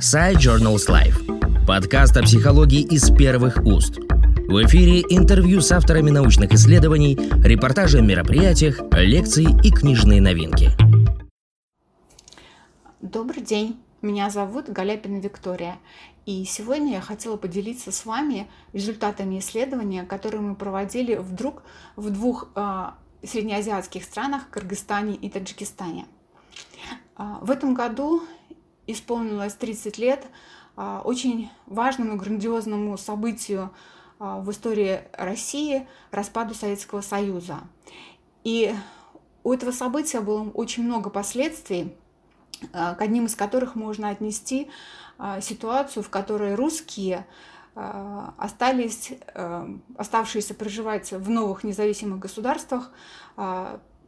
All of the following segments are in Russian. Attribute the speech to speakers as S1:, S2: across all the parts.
S1: Side Journals Life. Подкаст о психологии из первых уст. В эфире интервью с авторами научных исследований, репортажи о мероприятиях, лекции и книжные новинки.
S2: Добрый день, меня зовут Галяпина Виктория, и сегодня я хотела поделиться с вами результатами исследования, которые мы проводили вдруг в двух э, среднеазиатских странах, Кыргызстане и Таджикистане. Э, в этом году исполнилось 30 лет э, очень важному грандиозному событию э, в истории России распаду Советского Союза. И у этого события было очень много последствий, Э, к одним из которых можно отнести ситуацию, в которой русские остались, оставшиеся проживать в новых независимых государствах,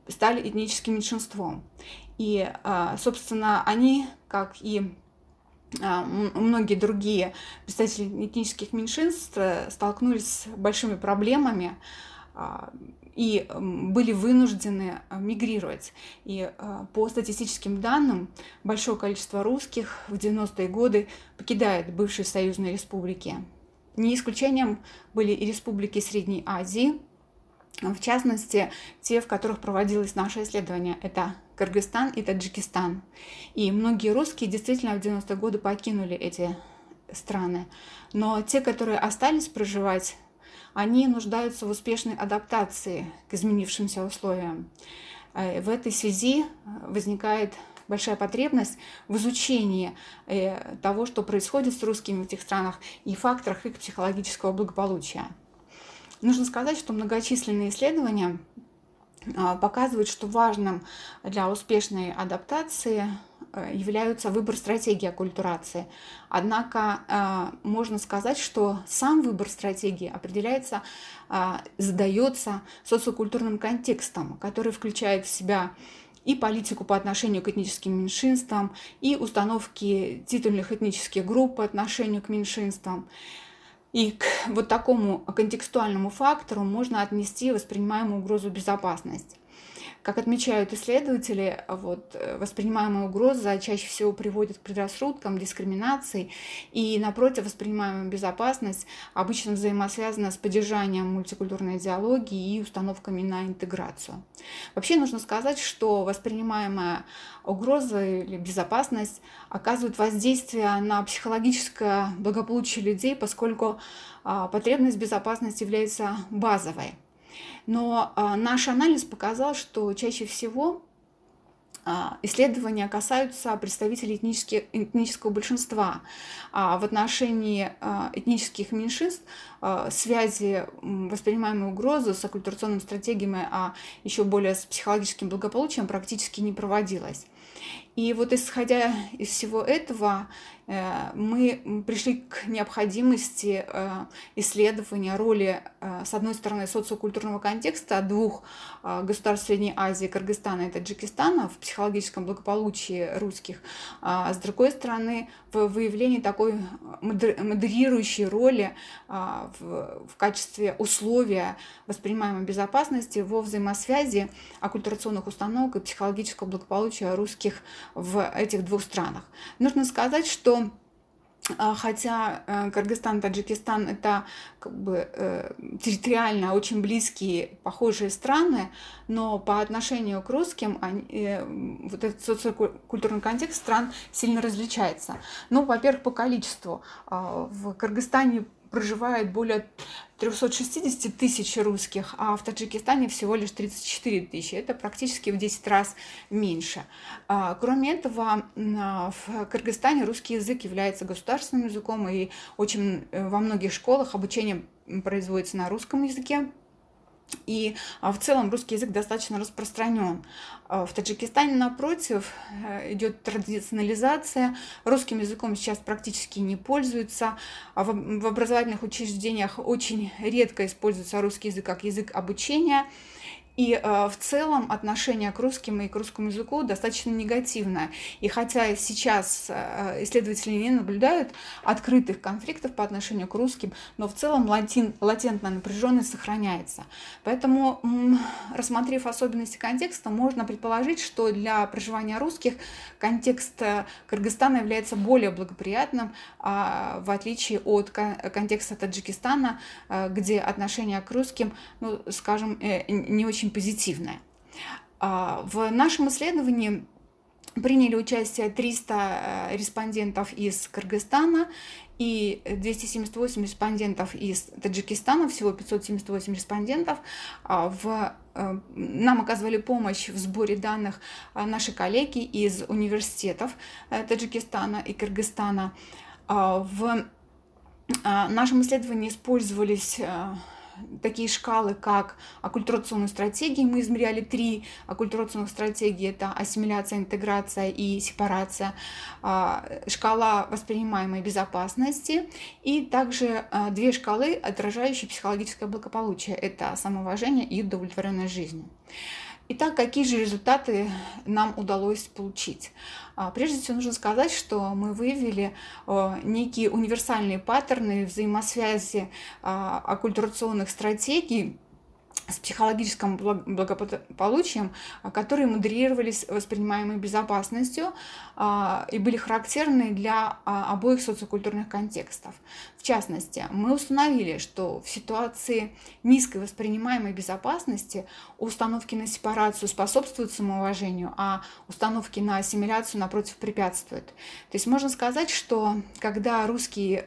S2: стали этническим меньшинством. И, собственно, они, как и многие другие представители этнических меньшинств, столкнулись с большими проблемами, и были вынуждены а, мигрировать. И а, по статистическим данным, большое количество русских в 90-е годы покидает бывшие союзные республики. Не исключением были и республики Средней Азии, в частности, те, в которых проводилось наше исследование, это Кыргызстан и Таджикистан. И многие русские действительно в 90-е годы покинули эти страны. Но те, которые остались проживать они нуждаются в успешной адаптации к изменившимся условиям. Э, в этой связи э, возникает большая потребность в изучении э, того, что происходит с русскими в этих странах и факторах их психологического благополучия. Нужно сказать, что многочисленные исследования показывают, что важным для успешной адаптации Э, являются выбор стратегии оккультурации. Однако э, можно сказать, что сам выбор стратегии определяется, задается социокультурным контекстом, который включает в себя и политику по отношению к этническим меньшинствам, и установки титульных этнических групп по отношению к меньшинствам. И к вот такому контекстуальному фактору можно отнести воспринимаемую угрозу безопасности. Как отмечают исследователи, вот, э, воспринимаемая угроза чаще всего приводит к предрассудкам, дискриминации, и, напротив, воспринимаемая безопасность обычно взаимосвязана с поддержанием мультикультурной идеологии и установками на интеграцию. Вообще нужно сказать, что воспринимаемая угроза или безопасность оказывает воздействие на психологическое благополучие людей, поскольку а, потребность безопасности является базовой. Но а, наш анализ показал, что чаще всего а, исследования касаются представителей этнического большинства. А в отношении а, этнических меньшинств связи воспринимаемой угрозы с оккультурационными стратегиями, а еще более с психологическим благополучием практически не проводилось. И вот исходя из всего этого, э, мы пришли к необходимости э, исследования роли, э, с одной стороны, социокультурного контекста двух государств Средней Азии, Кыргызстана и Таджикистана в психологическом благополучии русских, а с другой стороны, в выявлении такой модерирующей роли в, в качестве условия воспринимаемой безопасности во взаимосвязи оккультурационных установок и психологического благополучия русских в этих двух странах. Нужно сказать, что а, Хотя э, Кыргызстан, Таджикистан это как бы э, территориально очень близкие, похожие страны, но по отношению к русским они, э, вот этот социокультурный контекст стран сильно различается. Ну, во-первых, по количеству. Э, в Кыргызстане проживает более 360 тысяч русских, а в Таджикистане всего лишь 34 тысячи. Это практически в 10 раз меньше. А, кроме этого, а, в Кыргызстане русский язык является государственным языком, и очень э, во многих школах обучение производится на русском языке. И а, в целом русский язык достаточно распространен. А, в Таджикистане, напротив, э, идет традиционализация. Русским языком сейчас практически не пользуются. А в образовательных учреждениях очень редко используется русский язык как язык обучения. И э, в целом отношение к русским и к русскому языку достаточно негативное. И хотя сейчас э, исследователи не наблюдают открытых конфликтов по отношению к русским, но в целом латин, латентная напряженность сохраняется. Поэтому, рассмотрев особенности контекста, можно предположить, что для проживания русских контекст э, Кыргызстана является более благоприятным, а, в отличие от контекста Таджикистана, э, где отношение к русским, ну, скажем, не очень очень позитивное. А, в нашем исследовании приняли участие 300 э, респондентов из Кыргызстана и 278 респондентов из Таджикистана, всего 578 респондентов. А, в, э, нам оказывали помощь в сборе данных а, наши коллеги из университетов э, Таджикистана и Кыргызстана. В нашем исследовании использовались такие шкалы, как оккультурационные стратегии. Мы измеряли три оккультурационных стратегии. Это ассимиляция, интеграция и сепарация. А, шкала воспринимаемой безопасности. И также а, две шкалы, отражающие психологическое благополучие. Это самоуважение и удовлетворенность жизнью. Итак, какие же результаты нам удалось получить? А, прежде всего нужно сказать, что мы выявили некие универсальные паттерны взаимосвязи а, оккультурационных стратегий с психологическим благополучием, а, которые модерировались воспринимаемой безопасностью а, и были характерны для а, обоих социокультурных контекстов. В частности, мы установили, что в ситуации низкой воспринимаемой безопасности установки на сепарацию способствуют самоуважению, а установки на ассимиляцию, напротив, препятствуют. То есть можно сказать, что когда русские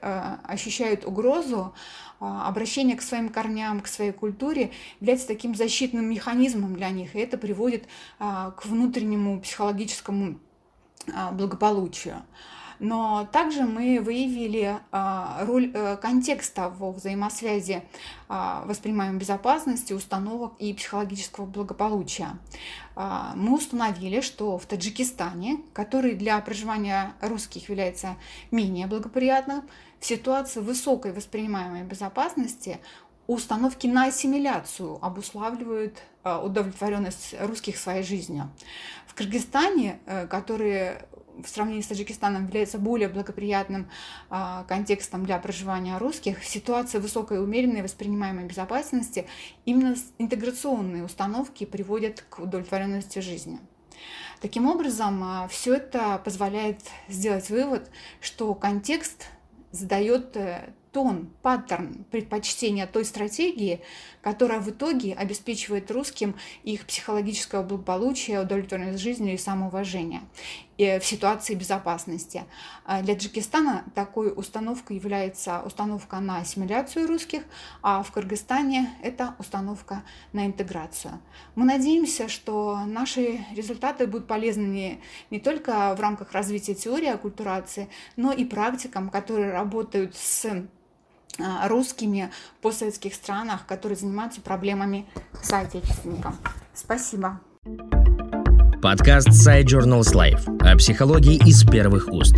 S2: ощущают угрозу, обращение к своим корням, к своей культуре является таким защитным механизмом для них, и это приводит а, к внутреннему психологическому а, благополучию. Но также мы выявили роль э, контекста во взаимосвязи воспринимаемой безопасности, установок и психологического благополучия. Мы установили, что в Таджикистане, который для проживания русских является менее благоприятным, в ситуации высокой воспринимаемой безопасности установки на ассимиляцию обуславливают э, удовлетворенность русских своей жизнью. В Кыргызстане, э, который в сравнении с Таджикистаном является более благоприятным э, контекстом для проживания русских, ситуация высокой умеренной воспринимаемой безопасности, именно интеграционные установки приводят к удовлетворенности жизни. Таким образом, все это позволяет сделать вывод, что контекст задает тон, паттерн предпочтения той стратегии, которая в итоге обеспечивает русским их психологическое благополучие, удовлетворенность жизнью и самоуважение в ситуации безопасности. А для Таджикистана такой установкой является установка на ассимиляцию русских, а в Кыргызстане это установка на интеграцию. Мы надеемся, что наши результаты будут полезны не, только в рамках развития теории оккультурации, но и практикам, которые работают с русскими в постсоветских странах, которые занимаются проблемами соотечественников. Спасибо.
S1: Подкаст Side Journals Life о психологии из первых уст.